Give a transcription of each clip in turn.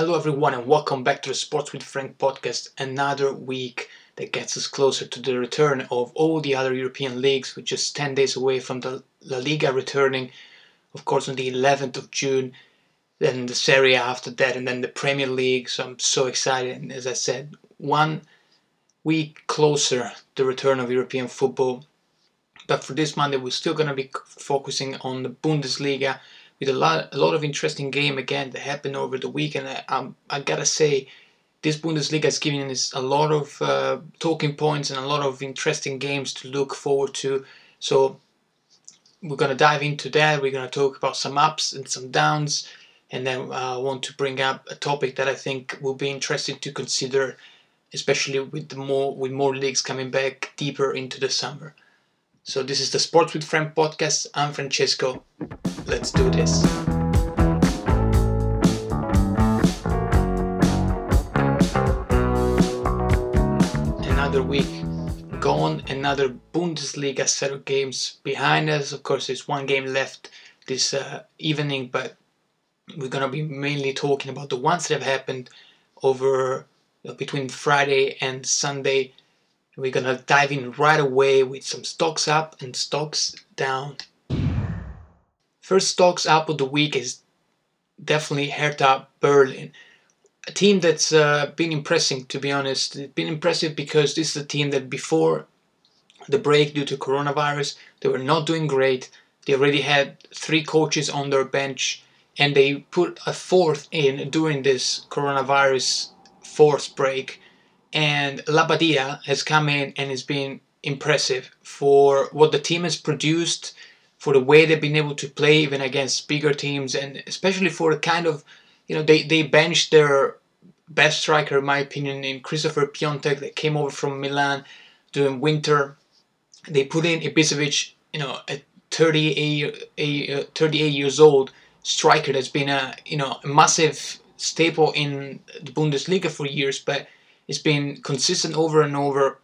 Hello, everyone, and welcome back to the Sports with Frank podcast. Another week that gets us closer to the return of all the other European leagues. which is 10 days away from the La Liga returning, of course, on the 11th of June. Then the Serie A after that, and then the Premier League. So I'm so excited. And as I said, one week closer the return of European football. But for this Monday, we're still going to be focusing on the Bundesliga with a lot, a lot of interesting game again that happened over the weekend. I, um, I gotta say, this Bundesliga is giving us a lot of uh, talking points and a lot of interesting games to look forward to. So we're gonna dive into that. We're gonna talk about some ups and some downs, and then uh, I want to bring up a topic that I think will be interesting to consider, especially with the more with more leagues coming back deeper into the summer. So this is the Sports with Frank podcast. I'm Francesco. Let's do this. Another week gone, another Bundesliga set of games behind us. Of course, there's one game left this uh, evening, but we're gonna be mainly talking about the ones that have happened over uh, between Friday and Sunday. We're gonna dive in right away with some stocks up and stocks down. First stocks up of the week is definitely Hertha Berlin. A team that's uh, been impressive, to be honest. It's been impressive because this is a team that before the break due to coronavirus, they were not doing great. They already had three coaches on their bench, and they put a fourth in during this coronavirus fourth break. And Labbadia has come in and has been impressive for what the team has produced for the way they've been able to play even against bigger teams and especially for the kind of you know they, they benched their best striker in my opinion in Christopher Piątek that came over from Milan during winter. They put in Ibisevic you know a 38 a, 38 years old striker that's been a you know a massive staple in the Bundesliga for years but it's been consistent over and over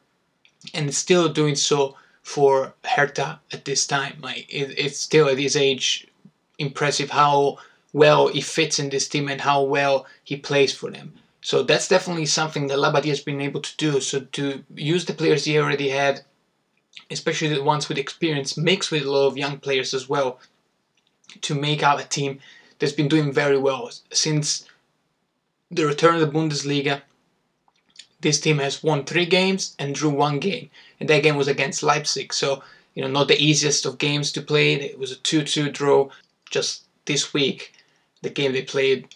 and still doing so for Hertha at this time. Like it, it's still at his age impressive how well he fits in this team and how well he plays for them. So that's definitely something that Labbadia has been able to do. So to use the players he already had, especially the ones with experience, mixed with a lot of young players as well, to make out a team that's been doing very well since the return of the Bundesliga this team has won three games and drew one game, and that game was against Leipzig. So you know, not the easiest of games to play. It was a 2-2 draw just this week. The game they played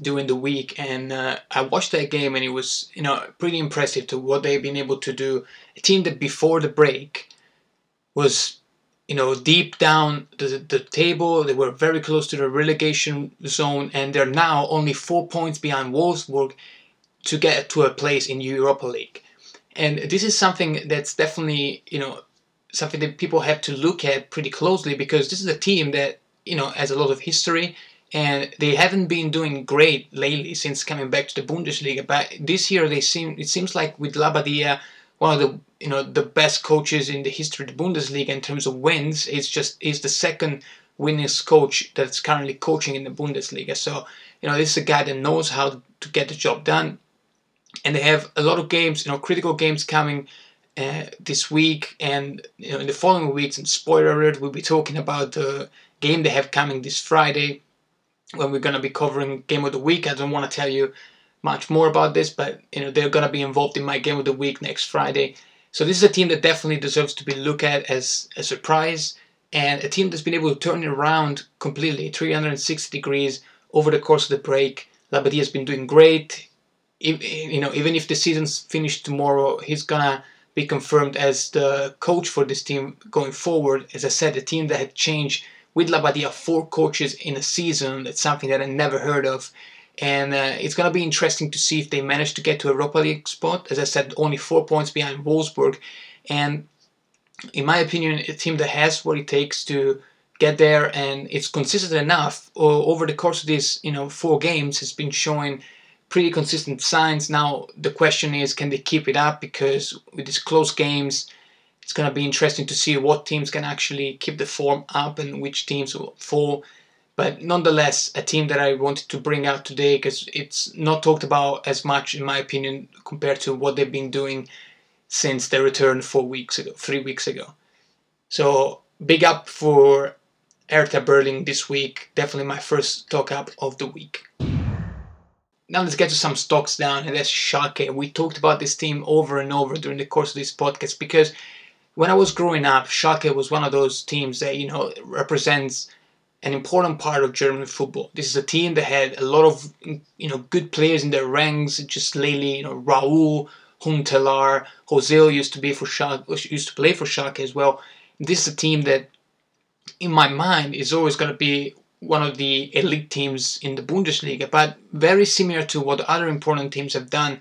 during the week, and uh, I watched that game, and it was you know pretty impressive to what they've been able to do. A team that before the break was you know deep down the, the table they were very close to the relegation zone and they're now only four points behind wolfsburg to get to a place in Europa League. And this is something that's definitely, you know, something that people have to look at pretty closely because this is a team that, you know, has a lot of history and they haven't been doing great lately since coming back to the Bundesliga. But this year they seem it seems like with Labbadia, one of the you know the best coaches in the history of the Bundesliga in terms of wins. It's just is the second winningest coach that's currently coaching in the Bundesliga. So you know this is a guy that knows how to get the job done and they have a lot of games, you know, critical games coming uh, this week and you know in the following weeks. And spoiler alert, we'll be talking about the game they have coming this Friday when we're gonna be covering game of the week. I don't want to tell you much more about this, but you know they're gonna be involved in my game of the week next Friday. So this is a team that definitely deserves to be looked at as a surprise and a team that's been able to turn it around completely 360 degrees over the course of the break. Labbadia has been doing great you know, even if the season's finished tomorrow, he's gonna be confirmed as the coach for this team going forward. As I said, a team that had changed with Labbadia four coaches in a season. That's something that I never heard of. And uh, it's going to be interesting to see if they manage to get to Europa League spot. As I said, only four points behind Wolfsburg. And in my opinion, a team that has what it takes to get there and it's consistent enough over the course of these you know four games has been showing pretty consistent signs. Now the question is, can they keep it up? Because with these close games, it's going to be interesting to see what teams can actually keep the form up and which teams will fall. But nonetheless, a team that I wanted to bring out today because it's not talked about as much, in my opinion, compared to what they've been doing since their return four weeks ago, three weeks ago. So big up for Hertha Berlin this week. Definitely my first talk up of the week. Now let's get to some stocks down, and that's Schalke. We talked about this team over and over during the course of this podcast because when I was growing up, Schalke was one of those teams that you know represents an important part of German football. This is a team that had a lot of you know good players in their ranks, just lately, you know Raul, Huntelaar, Ozil used to be for Schalke, used to play for Schalke as well. This is a team that, in my mind, is always going to be one of the elite teams in the Bundesliga, but very similar to what other important teams have done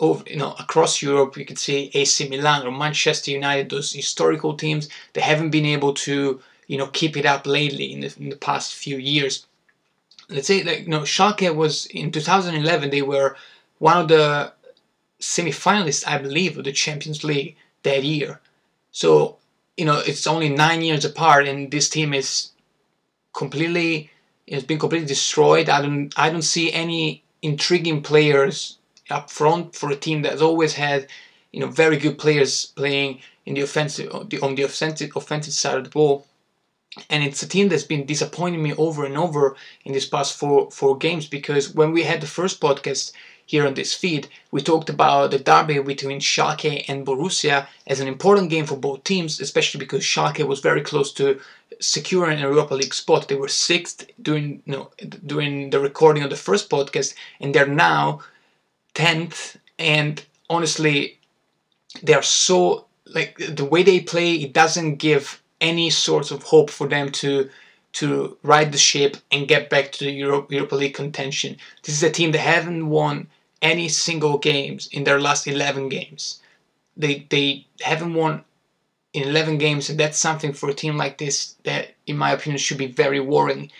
over, you know, across Europe. You could say AC Milan or Manchester United, those historical teams, they haven't been able to, you know, keep it up lately in the, in the past few years. Let's say, like, you know, Schalke was in 2011. They were one of the semi-finalists, I believe, of the Champions League that year. So, you know, it's only nine years apart, and this team is completely it's been completely destroyed. I don't I don't see any intriguing players up front for a team that's always had you know very good players playing in the offensive on the, on the offensive offensive side of the ball. And it's a team that's been disappointing me over and over in these past four four games because when we had the first podcast here on this feed, we talked about the derby between Schalke and Borussia as an important game for both teams, especially because Schalke was very close to securing a Europa League spot. They were sixth during during the recording of the first podcast, and they're now tenth. And honestly, they are so like the way they play. It doesn't give any sort of hope for them to to ride the ship and get back to the Europe, Europa League contention. This is a team that haven't won any single games in their last 11 games. They they haven't won in 11 games, and that's something for a team like this that, in my opinion, should be very worrying.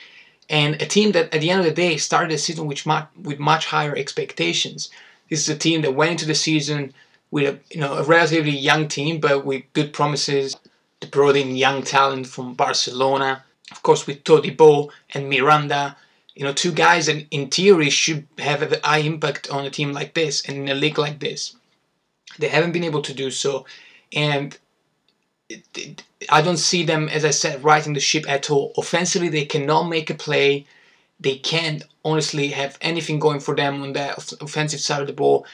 And a team that, at the end of the day, started the season with much, with much higher expectations. This is a team that went into the season with a you know a relatively young team, but with good promises. They brought in young talent from Barcelona, of course, with Todibo and Miranda, you know, two guys that in theory should have a high impact on a team like this and in a league like this. They haven't been able to do so, and I don't see them, as I said, righting the ship at all. Offensively, they cannot make a play. They can't honestly have anything going for them on the offensive side of the ball.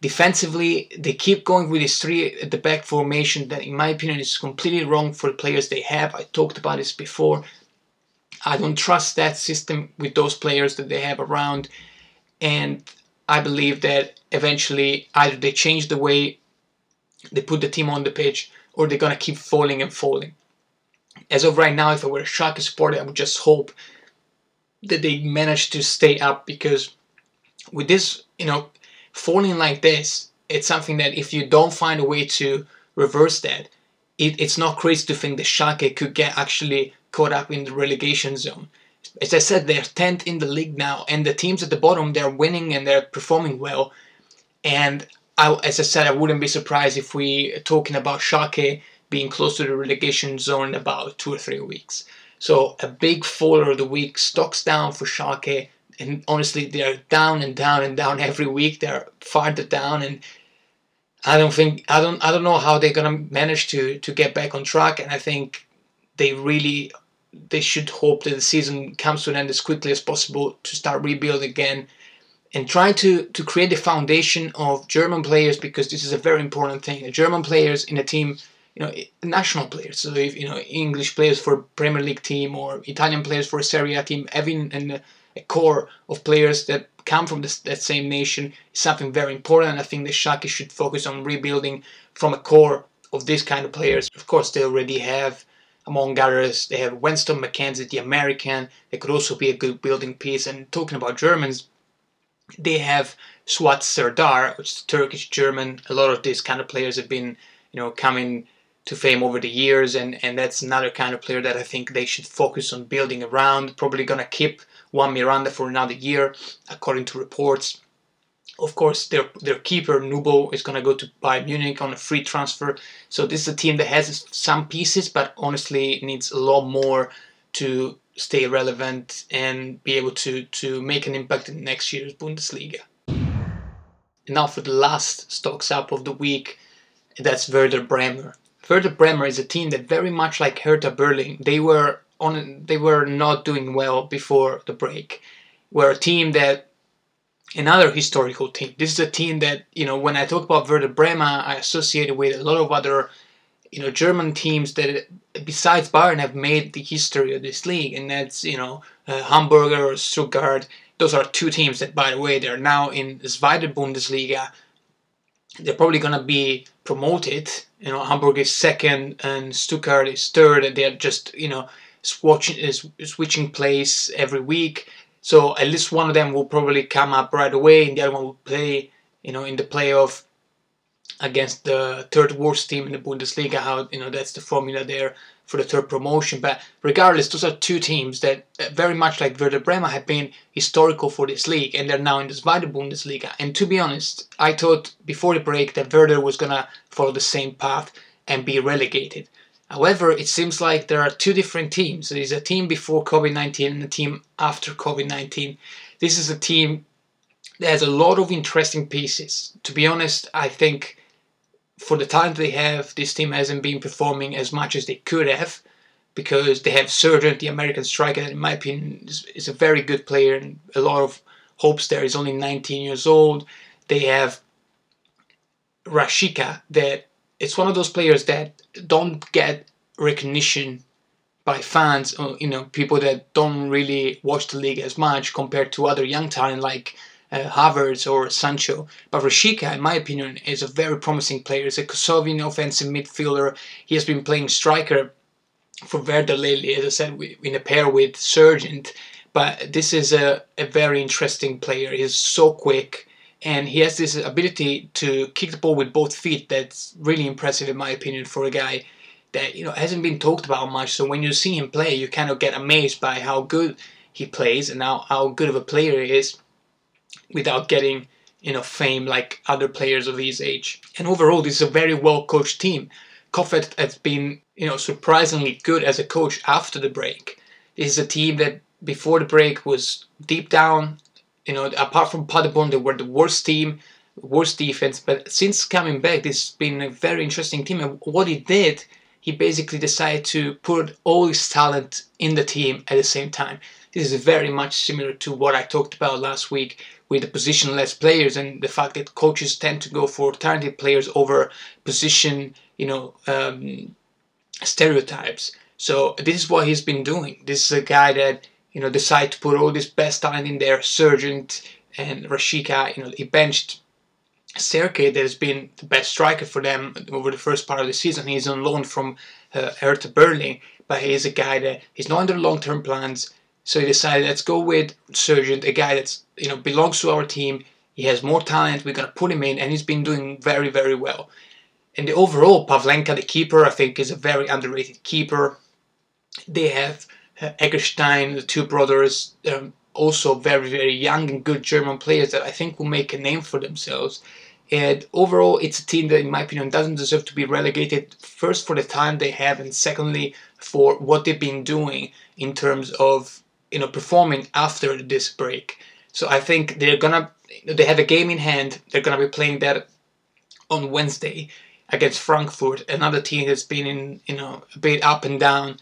Defensively, they keep going with this three at the back formation that, in my opinion, is completely wrong for the players they have. I talked about this before. I don't trust that system with those players that they have around, and I believe that eventually either they change the way they put the team on the pitch or they're gonna keep falling and falling. As of right now, if I were a Schalke supporter, I would just hope that they manage to stay up because with this, you know, falling like this, it's something that if you don't find a way to reverse that, it, it's not crazy to think that Schalke could get actually caught up in the relegation zone. As I said, they're 10th in the league now, and the teams at the bottom, they're winning and they're performing well. And I, as I said, I wouldn't be surprised if we are talking about Schalke being close to the relegation zone in about two or three weeks. So a big faller of the week, stocks down for Schalke, and honestly, they're down and down and down every week. They're farther down, and I don't think I don't I don't know how they're gonna manage to to get back on track. And I think they really they should hope that the season comes to an end as quickly as possible to start rebuild again and try to, to create the foundation of German players because this is a very important thing. German players in a team, you know, national players. So if you know English players for Premier League team or Italian players for Serie A team, having an, a core of players that come from this, that same nation is something very important. I think the Schalke should focus on rebuilding from a core of this kind of players. Of course, they already have among others. They have Weston McKennie, the American. They could also be a good building piece. And talking about Germans, they have Suat Serdar, which is Turkish German. A lot of these kind of players have been, you know, coming to fame over the years, and and that's another kind of player that I think they should focus on building around. Probably gonna keep Juan Miranda for another year, according to reports. Of course, their their keeper Nübel is gonna go to Bayern Munich on a free transfer. So this is a team that has some pieces, but honestly needs a lot more to stay relevant and be able to to make an impact in next year's Bundesliga. And now for the last stocks up of the week, that's Werder Bremer. Werder Bremer is a team that very much like Hertha Berlin, they were on they were not doing well before the break. We're a team that another historical team. This is a team that, you know, when I talk about Werder Bremer, I associate it with a lot of other, you know, German teams that besides Bayern have made the history of this league, and that's, you know, uh, Hamburger or Stuttgart. Those are two teams that, by the way, they're now in the Zweite Bundesliga. They're probably going to be promoted. You know, Hamburg is second and Stuttgart is third, and they're just, you know, switching, switching place every week. So at least one of them will probably come up right away, and the other one will play, you know, in the playoff against the third worst team in the Bundesliga. How you know that's the formula there for the third promotion. But regardless, those are two teams that uh, very much like Werder Bremer have been historical for this league, and they're now in the Zweite Bundesliga. And to be honest, I thought before the break that Werder was gonna follow the same path and be relegated. However, it seems like there are two different teams. There is a team before COVID 19 and a team after COVID 19. This is a team that has a lot of interesting pieces. To be honest, I think for the talent they have, this team hasn't been performing as much as they could have because they have Sargent, the American striker, that in my opinion is, is a very good player and a lot of hopes there. He's only 19 years old. They have Rashica that it's one of those players that don't get recognition by fans, or, you know, people that don't really watch the league as much compared to other young talent like uh, Havertz or Sancho. But Rashica, in my opinion, is a very promising player. He's a Kosovian offensive midfielder. He has been playing striker for Werder lately, as I said, in a pair with Sargent. But this is a, a very interesting player. He's so quick and he has this ability to kick the ball with both feet that's really impressive in my opinion for a guy that you know hasn't been talked about much. So when you see him play you kind of get amazed by how good he plays and how, how good of a player he is without getting you know fame like other players of his age. And overall this is a very well coached team. Kohfeldt has been you know surprisingly good as a coach after the break. This is a team that before the break was deep down you know, apart from Paderborn, they were the worst team, worst defense. But since coming back, this has been a very interesting team. And what he did, he basically decided to put all his talent in the team at the same time. This is very much similar to what I talked about last week with the positionless players and the fact that coaches tend to go for talented players over position, you know, um, stereotypes. So this is what he's been doing. This is a guy that you know, decide to put all this best talent in there, Sargent and Rashica, you know, he benched Selke that has been the best striker for them over the first part of the season. He's on loan from uh, Hertha Berlin, but he is a guy that he's not under long-term plans. So he decided, let's go with Sargent, a guy that's you know belongs to our team. He has more talent. We're gonna put him in, and he's been doing very, very well. And the overall, Pavlenka, the keeper, I think is a very underrated keeper. They have Eggestein, the two brothers, um, also very, very young and good German players that I think will make a name for themselves. And overall, it's a team that, in my opinion, doesn't deserve to be relegated. First, for the time they have, and secondly, for what they've been doing in terms of you know performing after this break. So I think they're gonna they have a game in hand. They're gonna be playing that on Wednesday against Frankfurt, another team that's been in you know a bit up and down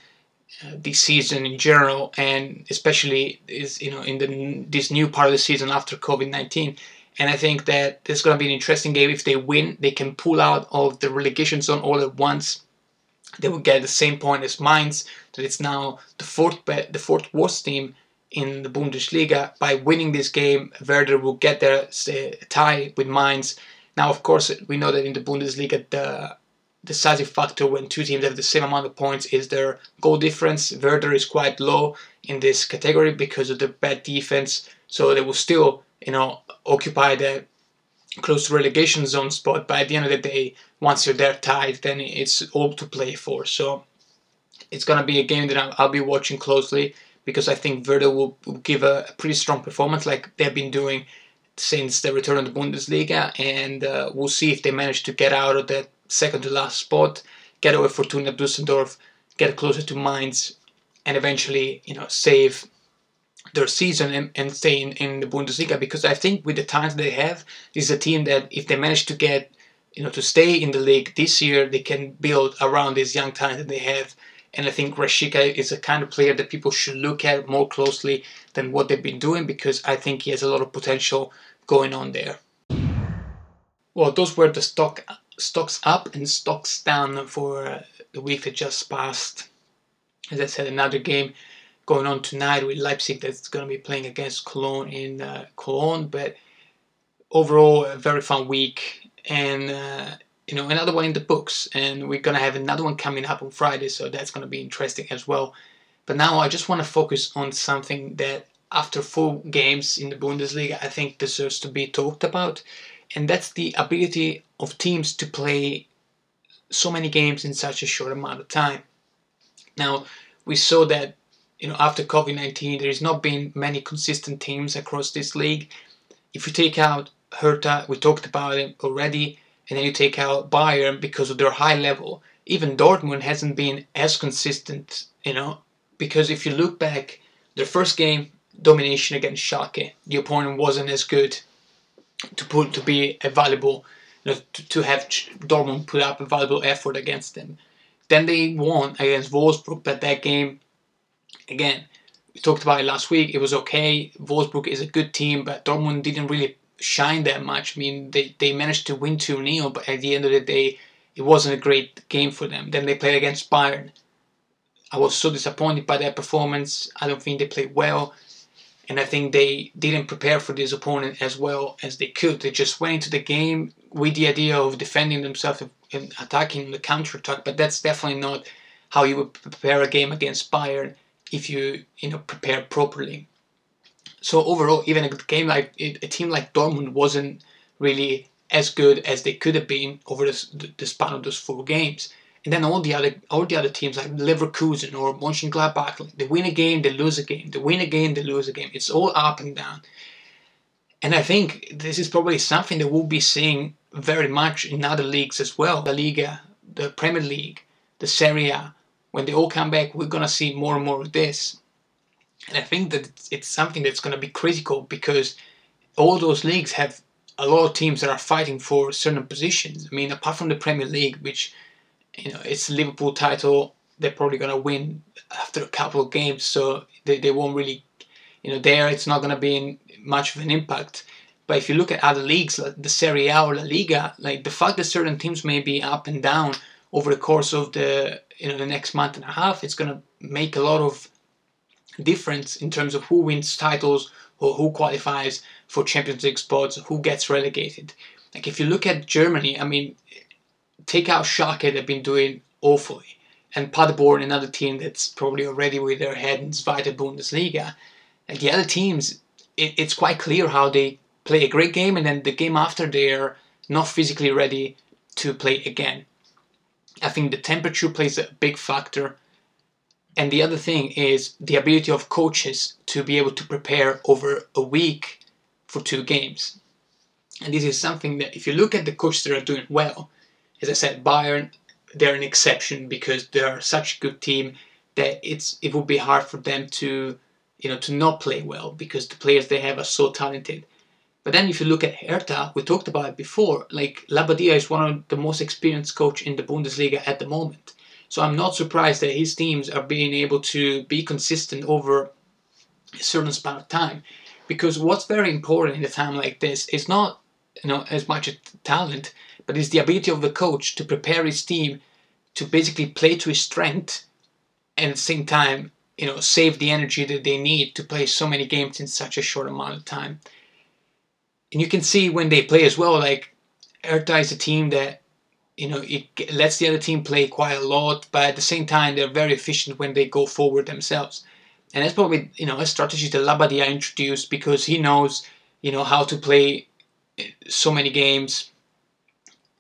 this season in general, and especially is you know in the this new part of the season after COVID nineteen. And I think that this is going to be an interesting game. If they win, they can pull out of the relegation zone all at once. They will get the same point as Mainz. That it's now the fourth the fourth worst team in the Bundesliga. By winning this game, Werder will get their uh, tie with Mainz. Now, of course, we know that in the Bundesliga, the decisive factor when two teams have the same amount of points is their goal difference. Werder is quite low in this category because of the bad defense, so they will still, you know, occupy the close to relegation zone spot. But at the end of the day, once you're there tied, then it's all to play for. So it's gonna be a game that I'll be watching closely because I think Werder will, give a, pretty strong performance like they've been doing since the return of the Bundesliga, and uh, we'll see if they manage to get out of that second to last spot, get over Fortuna Dusseldorf, get closer to Mainz, and eventually, you know, save their season and, and stay in, in the Bundesliga because I think with the talent they have, this is a team that if they manage to get, you know, to stay in the league this year, they can build around this young talent that they have. And I think Rashica is a kind of player that people should look at more closely than what they've been doing because I think he has a lot of potential going on there. Well, those were the stock stocks up and stocks down for the week that just passed. As I said, another game going on tonight with Leipzig that's going to be playing against Cologne in uh, Cologne. But overall, a very fun week, and uh, you know another one in the books. And we're going to have another one coming up on Friday, so that's going to be interesting as well. But now I just want to focus on something that after four games in the Bundesliga, I think deserves to be talked about, and that's the ability of teams to play so many games in such a short amount of time. Now, we saw that you know after COVID-19 there has not been many consistent teams across this league. If you take out Hertha, we talked about it already, and then you take out Bayern because of their high level. Even Dortmund hasn't been as consistent, you know, because if you look back, their first game domination against Schalke, the opponent wasn't as good to put to be a valuable you know, to, to have Dortmund put up a valuable effort against them. Then they won against Wolfsburg, but that game again, we talked about it last week. It was okay. Wolfsburg is a good team, but Dortmund didn't really shine that much. I mean, they, they managed to win 2 0, but at the end of the day, it wasn't a great game for them. Then they played against Bayern. I was so disappointed by their performance. I don't think they played well. And I think they didn't prepare for this opponent as well as they could. They just went into the game with the idea of defending themselves and attacking the counter attack, but that's definitely not how you would prepare a game against Bayern if you you know prepare properly. So overall, even a game like a team like Dortmund wasn't really as good as they could have been over the, the span of those four games. And then all the other all the other teams like Leverkusen or Mönchengladbach, they win a game, they lose a game, they win a game, they lose a game. It's all up and down. And I think this is probably something that we'll be seeing very much in other leagues as well. The Liga, the Premier League, the Serie A, when they all come back, we're gonna see more and more of this. And I think that it's something that's gonna be critical because all those leagues have a lot of teams that are fighting for certain positions. I mean, apart from the Premier League, which you know it's Liverpool title, they're probably gonna win after a couple of games, so they, they won't really, you know, there it's not gonna be in, much of an impact. But if you look at other leagues like the Serie A or La Liga, like the fact that certain teams may be up and down over the course of the you know the next month and a half, it's going to make a lot of difference in terms of who wins titles or who qualifies for Champions League spots, who gets relegated. Like if you look at Germany, I mean, take out Schalke, they've been doing awfully, and Paderborn, another team that's probably already with their head in Zweite Bundesliga. And the other teams, it, it's quite clear how they play a great game, and then the game after they're not physically ready to play again. I think the temperature plays a big factor. And the other thing is the ability of coaches to be able to prepare over a week for two games. And this is something that, if you look at the coaches that are doing well, as I said, Bayern, they're an exception because they're such a good team that it's it would be hard for them to, you know, to not play well because the players they have are so talented. But then if you look at Hertha, we talked about it before, like Labbadia is one of the most experienced coach in the Bundesliga at the moment. So I'm not surprised that his teams are being able to be consistent over a certain span of time. Because what's very important in a time like this is not you know as much talent, but it's the ability of the coach to prepare his team to basically play to his strength and at the same time, you know, save the energy that they need to play so many games in such a short amount of time and you can see when they play as well. Like Hertha is a team that you know it lets the other team play quite a lot, but at the same time they're very efficient when they go forward themselves. And that's probably you know a strategy that Labbadia introduced because he knows you know how to play so many games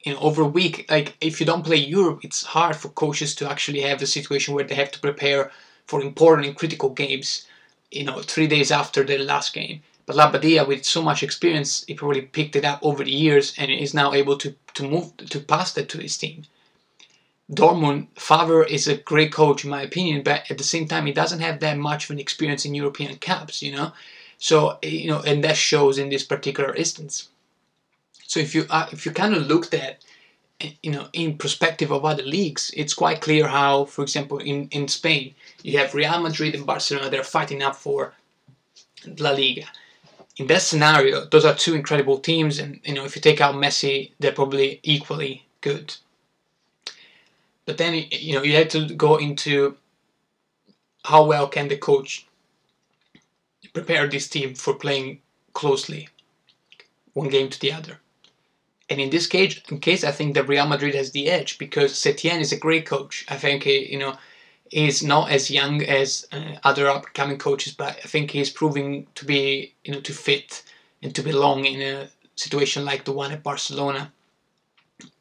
in over a week. Like if you don't play Europe, it's hard for coaches to actually have a situation where they have to prepare for important and critical games. You know, three days after their last game. But Labbadia, with so much experience, he probably picked it up over the years and is now able to, to move to pass that to his team. Dortmund, Favre is a great coach in my opinion, but at the same time, he doesn't have that much of an experience in European Cups, you know. So you know, and that shows in this particular instance. So if you uh, if you kind of looked at you know in perspective of other leagues, it's quite clear how, for example, in in Spain, you have Real Madrid and Barcelona. They're fighting up for La Liga. In that scenario, those are two incredible teams, and you know if you take out Messi, they're probably equally good. But then you know you have to go into how well can the coach prepare this team for playing closely one game to the other. And in this case, in case I think that Real Madrid has the edge because Setien is a great coach. I think he, you know he's not as young as uh, other upcoming coaches, but I think he's proving to be you know to fit and to belong in a situation like the one at Barcelona.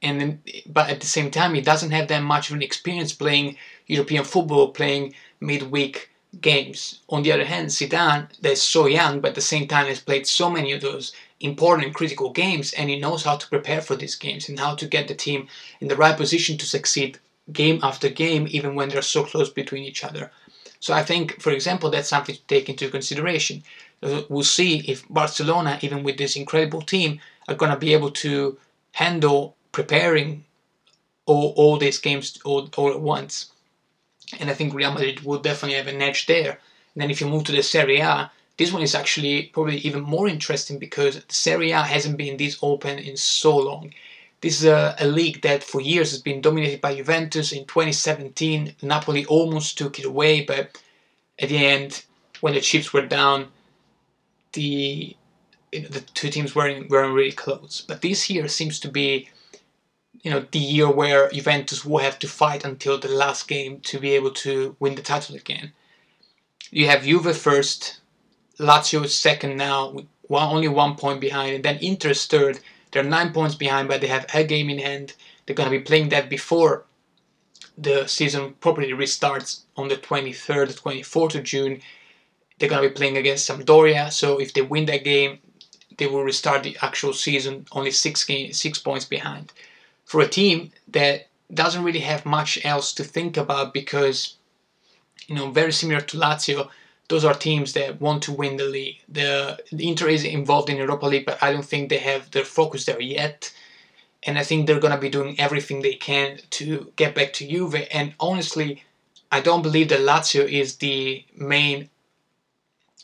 And then, but at the same time, he doesn't have that much of an experience playing European football, playing midweek games. On the other hand, Zidane, that's so young, but at the same time has played so many of those important and critical games, and he knows how to prepare for these games and how to get the team in the right position to succeed game after game, even when they're so close between each other. So I think, for example, that's something to take into consideration. Uh, we'll see if Barcelona, even with this incredible team, are going to be able to handle preparing all, all these games all, all at once. And I think Real Madrid will definitely have an edge there. And then if you move to the Serie A, this one is actually probably even more interesting because Serie A hasn't been this open in so long. This is a, a, league that for years has been dominated by Juventus. In 2017, Napoli almost took it away, but at the end, when the chips were down, the you know, the two teams weren't weren't really close. But this year seems to be you know the year where Juventus will have to fight until the last game to be able to win the title again. You have Juve first, Lazio second now, one, only one point behind, and then Inter's third. They're nine points behind, but they have a game in hand. They're going to be playing that before the season properly restarts on the 23rd, 24th of June. They're going to be playing against Sampdoria, so if they win that game, they will restart the actual season only six game, six points behind for a team that doesn't really have much else to think about because, you know, very similar to Lazio, those are teams that want to win the league. The, the Inter is involved in Europa League, but I don't think they have their focus there yet. And I think they're gonna be doing everything they can to get back to Juve. And honestly, I don't believe that Lazio is the main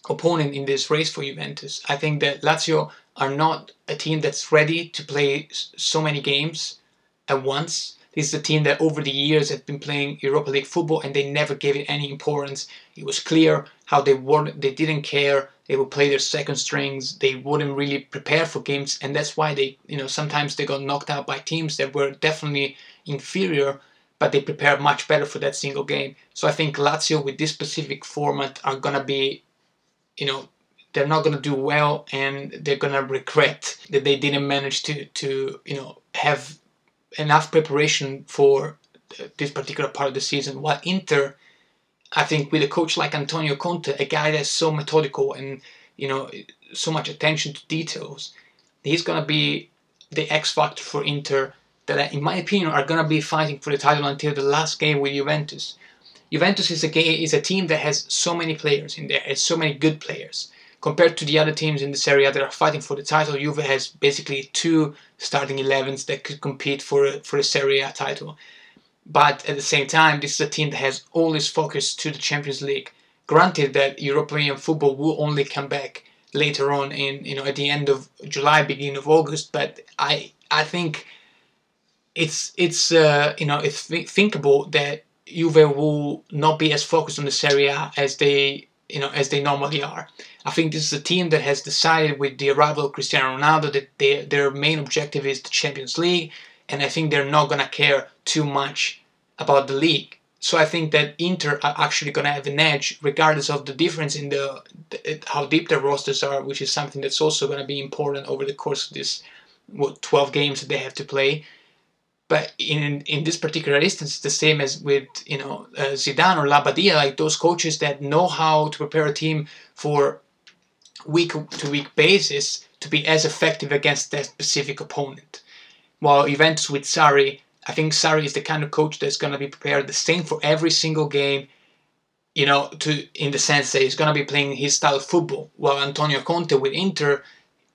opponent in this race for Juventus. I think that Lazio are not a team that's ready to play so many games at once. This is a team that over the years have been playing Europa League football and they never gave it any importance. It was clear how they were they didn't care. They would play their second strings. They wouldn't really prepare for games and that's why they you know sometimes they got knocked out by teams that were definitely inferior but they prepared much better for that single game. So I think Lazio with this specific format are gonna be you know they're not to do well and they're to regret that they didn't manage to to you know have enough preparation for this particular part of the season. While Inter, I think with a coach like Antonio Conte, a guy that's so methodical and you know so much attention to details, he's gonna be the X factor for Inter. That, in my opinion, are gonna be fighting for the title until the last game with Juventus. Juventus is a is a team that has so many players in there, has so many good players compared to the other teams in this area that are fighting for the title, Juve has basically two starting 11s that could compete for a, for a Serie A title. But at the same time, this is a team that has all its focus to the Champions League. Granted that European football will only come back later on in you know at the end of July, beginning of August, but I I think it's it's uh, you know it's thinkable that Juve will not be as focused on the Serie A as they you know as they normally are. I think this is a team that has decided with the arrival of Cristiano Ronaldo that they, their main objective is the Champions League, and I think they're not gonna care too much about the league. So I think that Inter are actually gonna have an edge, regardless of the difference in the, the how deep their rosters are, which is something that's also gonna be important over the course of this what 12 games that they have to play. But in in this particular instance, it's the same as with you know uh, Zidane or Labbadia, like those coaches that know how to prepare a team for week to week basis to be as effective against that specific opponent. While Juventus with Sarri, I think Sarri is the kind of coach that's going to be prepared the same for every single game. You know, to in the sense that he's going to be playing his style of football. While Antonio Conte with Inter,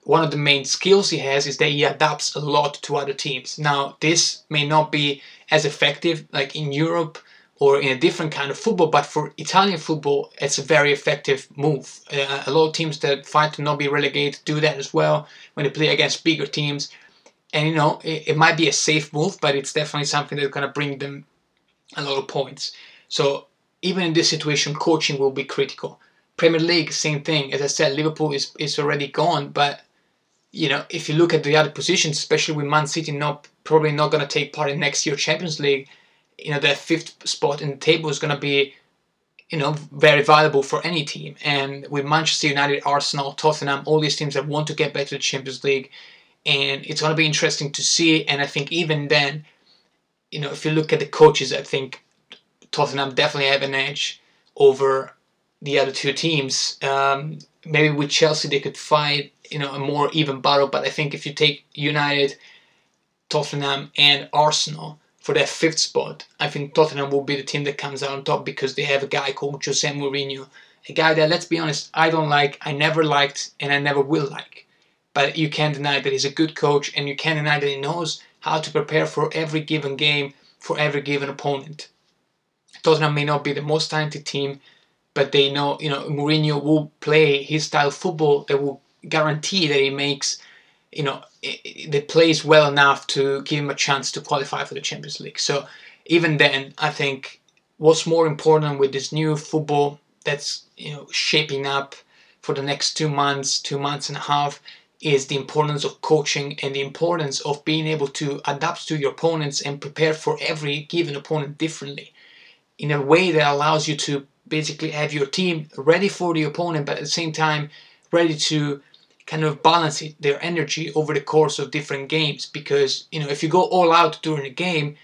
one of the main skills he has is that he adapts a lot to other teams. Now, this may not be as effective like in Europe or in a different kind of football, but for Italian football, it's a very effective move. Uh, a lot of teams that fight to not be relegated do that as well when they play against bigger teams. And you know, it, it might be a safe move, but it's definitely something that's going to bring them a lot of points. So even in this situation, coaching will be critical. Premier League, same thing. As I said, Liverpool is, is already gone, but you know, if you look at the other positions, especially with Man City not probably not going to take part in next year's Champions League, you know, that fifth spot in the table is going to be, you know, very valuable for any team. And with Manchester United, Arsenal, Tottenham, all these teams that want to get back to the Champions League, and it's going to be interesting to see. And I think even then, you know, if you look at the coaches, I think Tottenham definitely have an edge over the other two teams. Um, maybe with Chelsea they could fight, you know, a more even battle. But I think if you take United, Tottenham, and Arsenal for that fifth spot, I think Tottenham will be the team that comes out on top because they have a guy called Jose Mourinho, a guy that, let's be honest, I don't like, I never liked, and I never will like. But you can't deny that he's a good coach, and you can't deny that he knows how to prepare for every given game, for every given opponent. Tottenham may not be the most talented team, but they know, you know, Mourinho will play his style football that will guarantee that he makes you know, they plays well enough to give him a chance to qualify for the Champions League. So even then, I think what's more important with this new football that's you know shaping up for the next two months, two months and a half, is the importance of coaching and the importance of being able to adapt to your opponents and prepare for every given opponent differently in a way that allows you to basically have your team ready for the opponent, but at the same time ready to kind of balance it, their energy over the course of different games. Because you know if you go all out during a game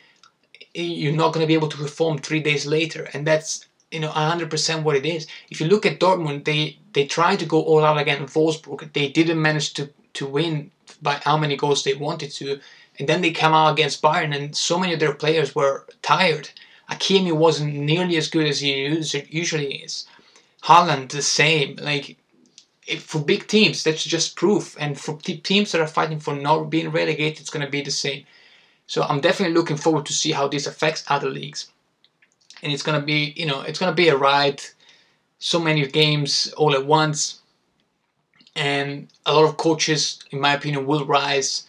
eh, you're not going to be able to perform three days later. And that's you know 100% what it is. If you look at dortmund they they tried to go all out against wolfsburg. They didn't manage to to win by how many goals they wanted to. And then they come out against bayern and so many of their players were tired Hakimi wasn't nearly as good as he usually is Haaland the same like for big teams, that's just proof. And for teams that are fighting for not being relegated, it's going to be the same. So I'm definitely looking forward to see how this affects other leagues. And it's going to be, you know, it's going to be a ride. So many games all at once. And a lot of coaches, in my opinion, will rise.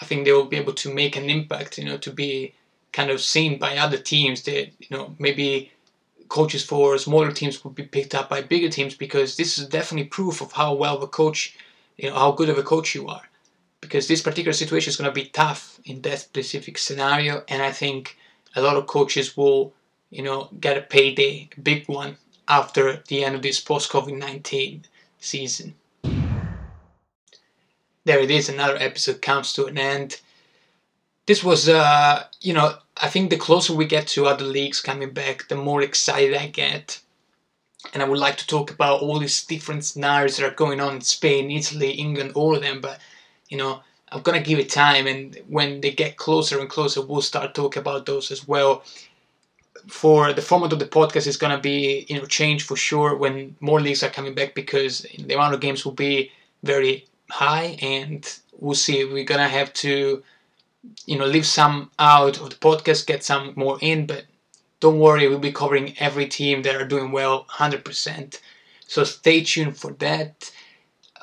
I think they will be able to make an impact, you know, to be kind of seen by other teams that, you know, maybe coaches for smaller teams would be picked up by bigger teams because this is definitely proof of how well of a coach, you know, how good of a coach you are. Because this particular situation is going to be tough in that specific scenario, and I think a lot of coaches will, you know, get a payday, a big one, after the end of this post COVID 19 season. There it is, another episode comes to an end. This was, uh, you know, I think the closer we get to other leagues coming back, the more excited I get. And I would like to talk about all these different scenarios that are going on in Spain, Italy, England, all of them. But, you know, I'm going to give it time. And when they get closer and closer, we'll start talking about those as well. For the format of the podcast is going to be, you know, change for sure when more leagues are coming back because the amount of games will be very high. And we'll see. We're going to have to you know leave some out of the podcast, get some more in, but don't worry, we'll be covering every team that are doing well 100%. So stay tuned for that.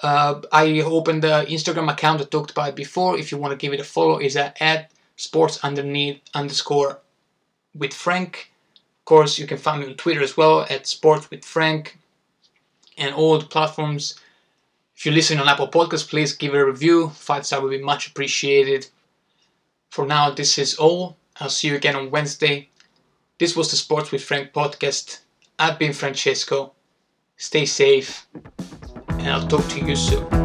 Uh, I opened the Instagram account I talked about before. If you want to give it a follow, is at, sports underneath underscore with Frank. Of course, you can find me on Twitter as well at sports with Frank and all the platforms. If you're listening on Apple Podcasts, please give it a review. Five star would be much appreciated. For now, this is all. I'll see you again on Wednesday. This was the Sports with Frank podcast. I've been Francesco. Stay safe, and I'll talk to you soon.